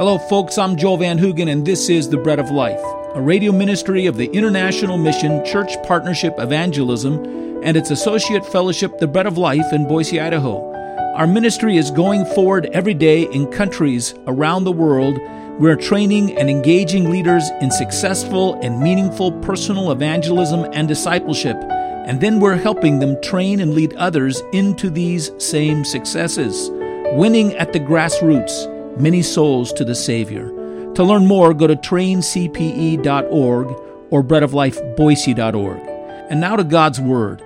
Hello, folks. I'm Joel Van Hoogen, and this is The Bread of Life, a radio ministry of the International Mission Church Partnership Evangelism and its associate fellowship, The Bread of Life, in Boise, Idaho. Our ministry is going forward every day in countries around the world. We're training and engaging leaders in successful and meaningful personal evangelism and discipleship, and then we're helping them train and lead others into these same successes, winning at the grassroots many souls to the Savior. To learn more, go to traincpe.org or breadoflifeboise.org. And now to God's Word.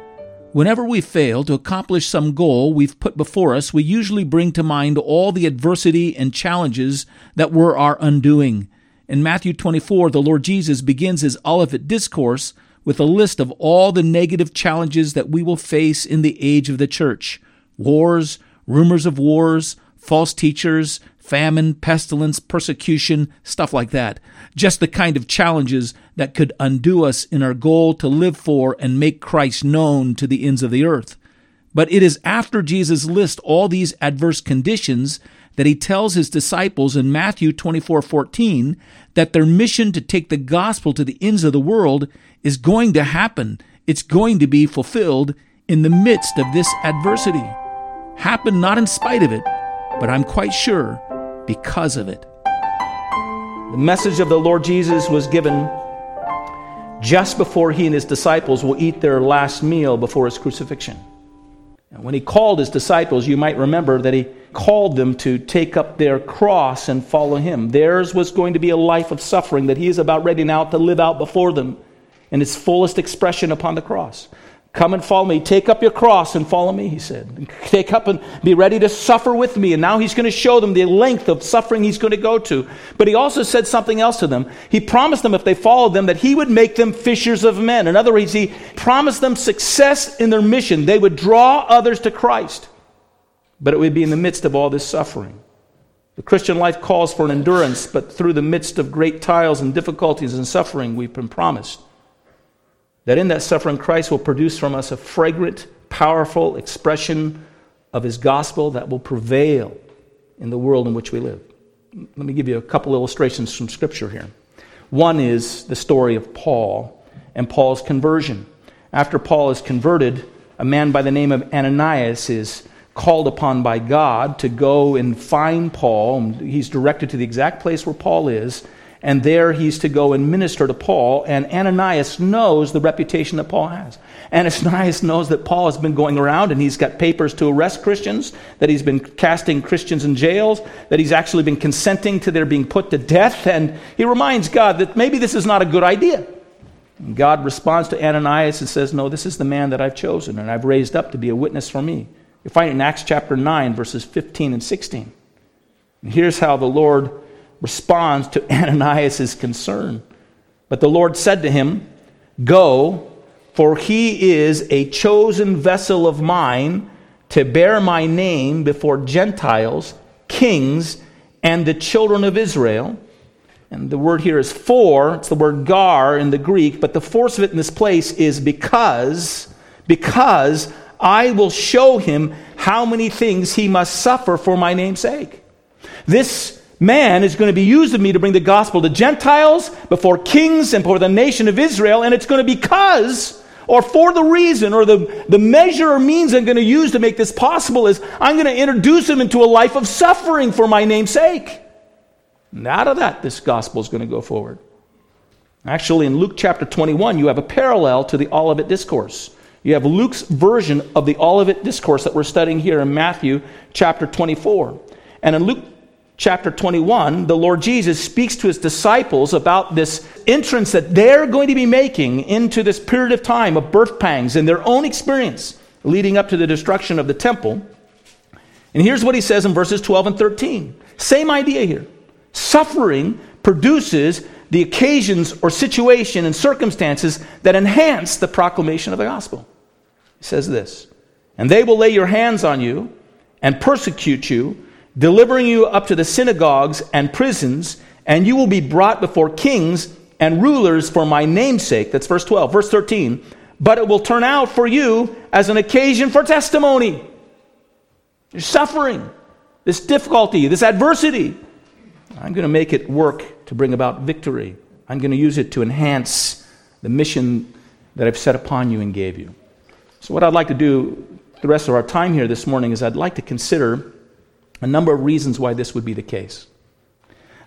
Whenever we fail to accomplish some goal we've put before us, we usually bring to mind all the adversity and challenges that were our undoing. In Matthew 24, the Lord Jesus begins his Olivet Discourse with a list of all the negative challenges that we will face in the age of the church wars, rumors of wars, false teachers, famine, pestilence, persecution, stuff like that. Just the kind of challenges that could undo us in our goal to live for and make Christ known to the ends of the earth. But it is after Jesus lists all these adverse conditions that he tells his disciples in Matthew 24:14 that their mission to take the gospel to the ends of the world is going to happen. It's going to be fulfilled in the midst of this adversity. Happen not in spite of it, but I'm quite sure because of it. The message of the Lord Jesus was given just before he and his disciples will eat their last meal before his crucifixion. And when he called his disciples, you might remember that he called them to take up their cross and follow him. Theirs was going to be a life of suffering that he is about ready now to live out before them in its fullest expression upon the cross. Come and follow me. Take up your cross and follow me, he said. Take up and be ready to suffer with me. And now he's going to show them the length of suffering he's going to go to. But he also said something else to them. He promised them if they followed them that he would make them fishers of men. In other words, he promised them success in their mission. They would draw others to Christ. But it would be in the midst of all this suffering. The Christian life calls for an endurance, but through the midst of great trials and difficulties and suffering, we've been promised that in that suffering, Christ will produce from us a fragrant, powerful expression of his gospel that will prevail in the world in which we live. Let me give you a couple illustrations from Scripture here. One is the story of Paul and Paul's conversion. After Paul is converted, a man by the name of Ananias is called upon by God to go and find Paul. He's directed to the exact place where Paul is and there he's to go and minister to Paul. And Ananias knows the reputation that Paul has. Ananias knows that Paul has been going around and he's got papers to arrest Christians, that he's been casting Christians in jails, that he's actually been consenting to their being put to death. And he reminds God that maybe this is not a good idea. And God responds to Ananias and says, No, this is the man that I've chosen and I've raised up to be a witness for me. You find it in Acts chapter 9, verses 15 and 16. And here's how the Lord responds to Ananias' concern. But the Lord said to him, Go, for he is a chosen vessel of mine to bear my name before Gentiles, kings, and the children of Israel. And the word here is for, it's the word gar in the Greek, but the force of it in this place is because, because I will show him how many things he must suffer for my name's sake. This man is going to be used of me to bring the gospel to Gentiles, before kings, and before the nation of Israel. And it's going to be because, or for the reason, or the, the measure or means I'm going to use to make this possible is I'm going to introduce him into a life of suffering for my name's sake. And out of that, this gospel is going to go forward. Actually, in Luke chapter 21, you have a parallel to the Olivet Discourse. You have Luke's version of the Olivet Discourse that we're studying here in Matthew chapter 24. And in Luke chapter 21, the Lord Jesus speaks to his disciples about this entrance that they're going to be making into this period of time of birth pangs and their own experience leading up to the destruction of the temple. And here's what he says in verses 12 and 13. Same idea here. Suffering produces the occasions or situation and circumstances that enhance the proclamation of the gospel. He says this, and they will lay your hands on you and persecute you delivering you up to the synagogues and prisons, and you will be brought before kings and rulers for my namesake. That's verse 12. Verse 13. But it will turn out for you as an occasion for testimony. You're suffering, this difficulty, this adversity. I'm going to make it work to bring about victory. I'm going to use it to enhance the mission that I've set upon you and gave you. So, what I'd like to do the rest of our time here this morning is I'd like to consider a number of reasons why this would be the case.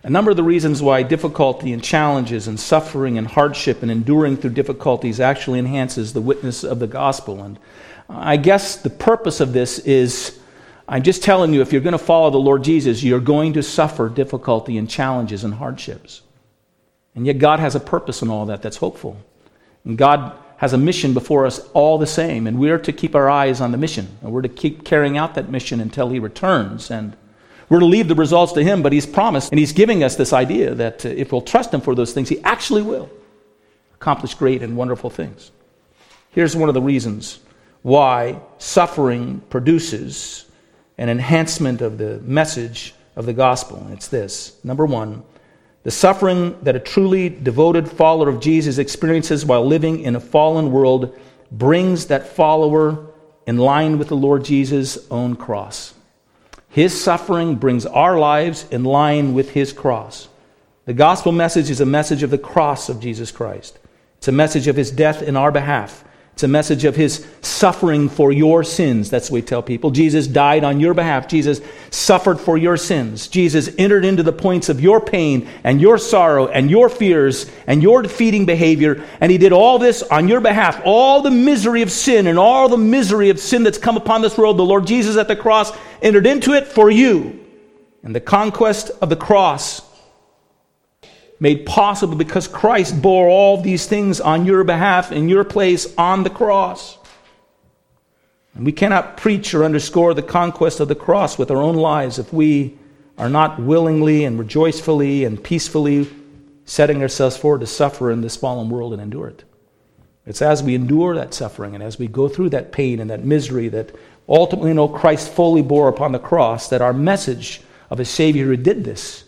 A number of the reasons why difficulty and challenges and suffering and hardship and enduring through difficulties actually enhances the witness of the gospel. And I guess the purpose of this is I'm just telling you if you're going to follow the Lord Jesus, you're going to suffer difficulty and challenges and hardships. And yet God has a purpose in all that that's hopeful. And God has a mission before us all the same, and we're to keep our eyes on the mission. And we're to keep carrying out that mission until He returns. And we're to leave the results to Him, but He's promised, and He's giving us this idea that uh, if we'll trust Him for those things, He actually will accomplish great and wonderful things. Here's one of the reasons why suffering produces an enhancement of the message of the gospel. It's this number one, the suffering that a truly devoted follower of Jesus experiences while living in a fallen world brings that follower in line with the Lord Jesus' own cross. His suffering brings our lives in line with his cross. The gospel message is a message of the cross of Jesus Christ. It's a message of his death in our behalf. It's a message of his suffering for your sins. That's what we tell people. Jesus died on your behalf. Jesus suffered for your sins. Jesus entered into the points of your pain and your sorrow and your fears and your defeating behavior. And he did all this on your behalf. All the misery of sin and all the misery of sin that's come upon this world, the Lord Jesus at the cross entered into it for you. And the conquest of the cross made possible because Christ bore all these things on your behalf in your place on the cross. And we cannot preach or underscore the conquest of the cross with our own lives if we are not willingly and rejoicefully and peacefully setting ourselves forward to suffer in this fallen world and endure it. It's as we endure that suffering and as we go through that pain and that misery that ultimately you know Christ fully bore upon the cross that our message of a Savior who did this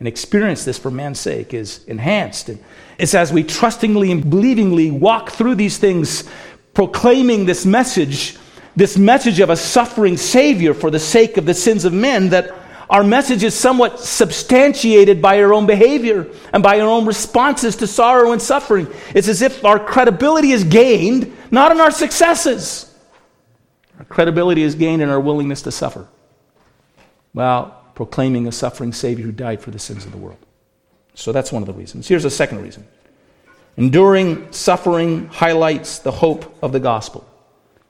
and experience this for man's sake is enhanced. And it's as we trustingly and believingly walk through these things, proclaiming this message, this message of a suffering Savior for the sake of the sins of men, that our message is somewhat substantiated by our own behavior and by our own responses to sorrow and suffering. It's as if our credibility is gained not in our successes. Our credibility is gained in our willingness to suffer. Well, proclaiming a suffering Savior who died for the sins of the world. So that's one of the reasons. Here's a second reason enduring suffering highlights the hope of the gospel.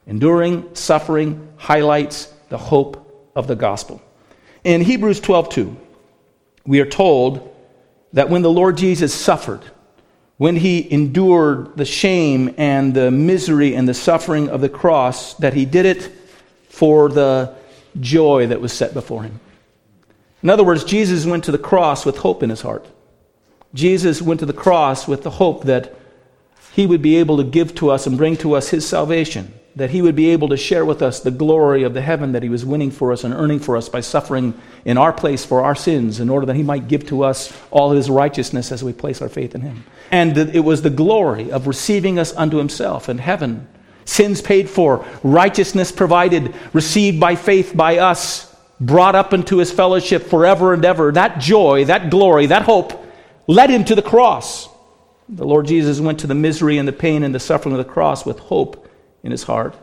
Enduring suffering highlights the hope of the gospel. In Hebrews 12:2, we are told that when the Lord Jesus suffered, when he endured the shame and the misery and the suffering of the cross, that he did it for the joy that was set before him. In other words, Jesus went to the cross with hope in his heart. Jesus went to the cross with the hope that he would be able to give to us and bring to us his salvation, that he would be able to share with us the glory of the heaven that he was winning for us and earning for us by suffering in our place for our sins, in order that he might give to us all his righteousness as we place our faith in him. And it was the glory of receiving us unto himself in heaven, sins paid for, righteousness provided, received by faith by us brought up into his fellowship forever and ever, that joy, that glory, that hope led him to the cross. The Lord Jesus went to the misery and the pain and the suffering of the cross with hope in his heart.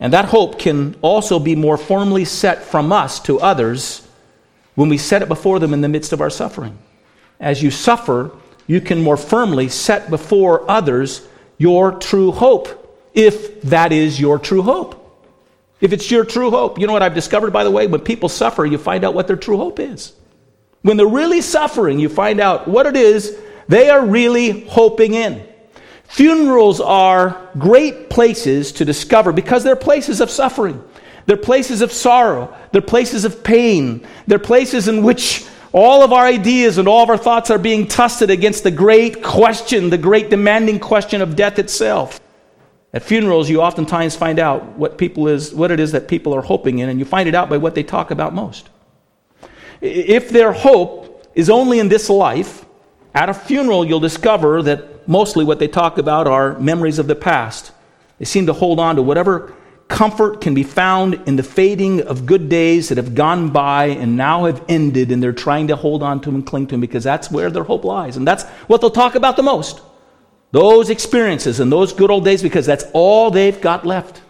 And that hope can also be more firmly set from us to others when we set it before them in the midst of our suffering. As you suffer, you can more firmly set before others your true hope, if that is your true hope. If it's your true hope, you know what I've discovered, by the way? When people suffer, you find out what their true hope is. When they're really suffering, you find out what it is they are really hoping in. Funerals are great places to discover because they're places of suffering. They're places of sorrow. They're places of pain. They're places in which all of our ideas and all of our thoughts are being tested against the great question, the great demanding question of death itself. At funerals, you oftentimes find out what, people is, what it is that people are hoping in, and you find it out by what they talk about most. If their hope is only in this life, at a funeral, you'll discover that mostly what they talk about are memories of the past. They seem to hold on to whatever comfort can be found in the fading of good days that have gone by and now have ended, and they're trying to hold on to them and cling to them because that's where their hope lies. And that's what they'll talk about the most those experiences and those good old days because that's all they've got left.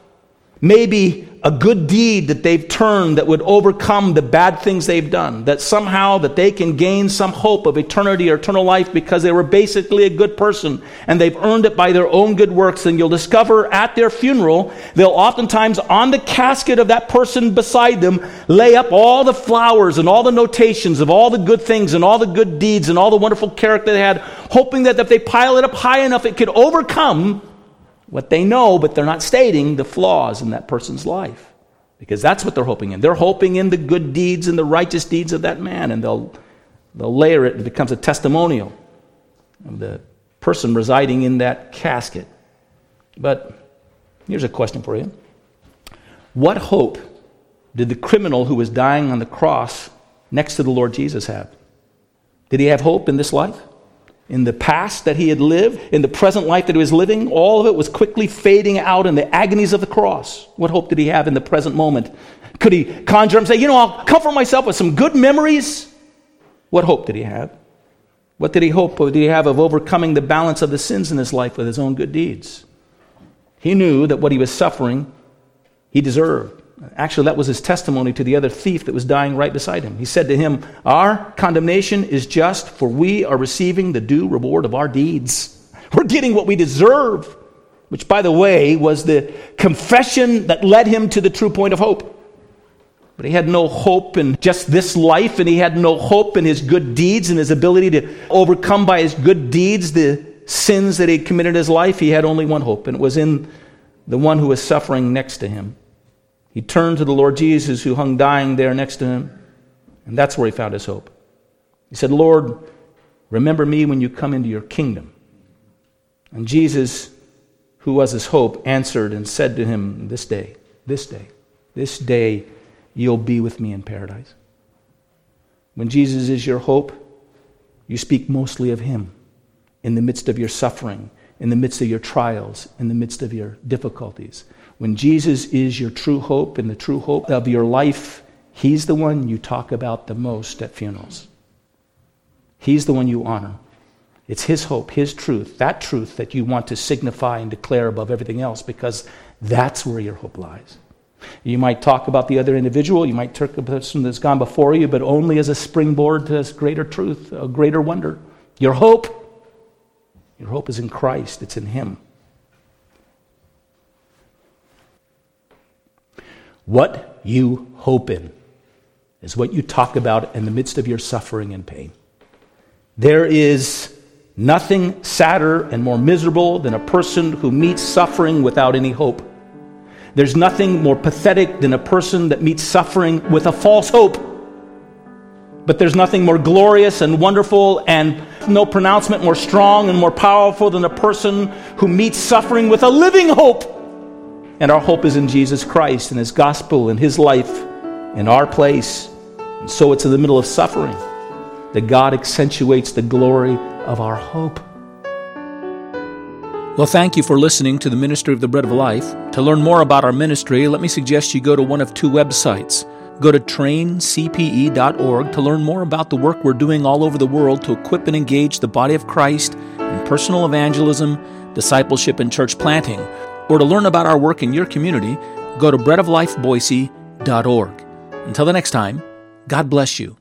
Maybe a good deed that they've turned that would overcome the bad things they've done that somehow that they can gain some hope of eternity or eternal life because they were basically a good person and they've earned it by their own good works. And you'll discover at their funeral they'll oftentimes on the casket of that person beside them lay up all the flowers and all the notations of all the good things and all the good deeds and all the wonderful character they had hoping that if they pile it up high enough it could overcome what they know, but they're not stating the flaws in that person's life. Because that's what they're hoping in. They're hoping in the good deeds and the righteous deeds of that man, and they'll, they'll layer it, it becomes a testimonial of the person residing in that casket. But here's a question for you What hope did the criminal who was dying on the cross next to the Lord Jesus have? Did he have hope in this life? In the past that he had lived, in the present life that he was living, all of it was quickly fading out in the agonies of the cross. What hope did he have in the present moment? Could he conjure up and say, You know, I'll comfort myself with some good memories? What hope did he have? What did he hope? or did he have of overcoming the balance of the sins in his life with his own good deeds? He knew that what he was suffering, he deserved. Actually, that was his testimony to the other thief that was dying right beside him. He said to him, Our condemnation is just, for we are receiving the due reward of our deeds. We're getting what we deserve, which, by the way, was the confession that led him to the true point of hope. But he had no hope in just this life, and he had no hope in his good deeds and his ability to overcome by his good deeds the sins that he committed in his life. He had only one hope, and it was in the one who was suffering next to him. He turned to the Lord Jesus, who hung dying there next to him, and that's where he found his hope. He said, Lord, remember me when you come into your kingdom. And Jesus, who was his hope, answered and said to him, This day, this day, this day, you'll be with me in paradise. When Jesus is your hope, you speak mostly of him in the midst of your suffering, in the midst of your trials, in the midst of your difficulties. When Jesus is your true hope and the true hope of your life, He's the one you talk about the most at funerals. He's the one you honor. It's His hope, His truth, that truth that you want to signify and declare above everything else because that's where your hope lies. You might talk about the other individual, you might talk about the person that's gone before you, but only as a springboard to this greater truth, a greater wonder. Your hope, your hope is in Christ, it's in Him. What you hope in is what you talk about in the midst of your suffering and pain. There is nothing sadder and more miserable than a person who meets suffering without any hope. There's nothing more pathetic than a person that meets suffering with a false hope. But there's nothing more glorious and wonderful and no pronouncement more strong and more powerful than a person who meets suffering with a living hope. And our hope is in Jesus Christ and His gospel and His life in our place. And so it's in the middle of suffering that God accentuates the glory of our hope. Well, thank you for listening to the Ministry of the Bread of Life. To learn more about our ministry, let me suggest you go to one of two websites. Go to traincpe.org to learn more about the work we're doing all over the world to equip and engage the body of Christ in personal evangelism, discipleship, and church planting or to learn about our work in your community, go to breadoflifeboise.org. Until the next time, God bless you.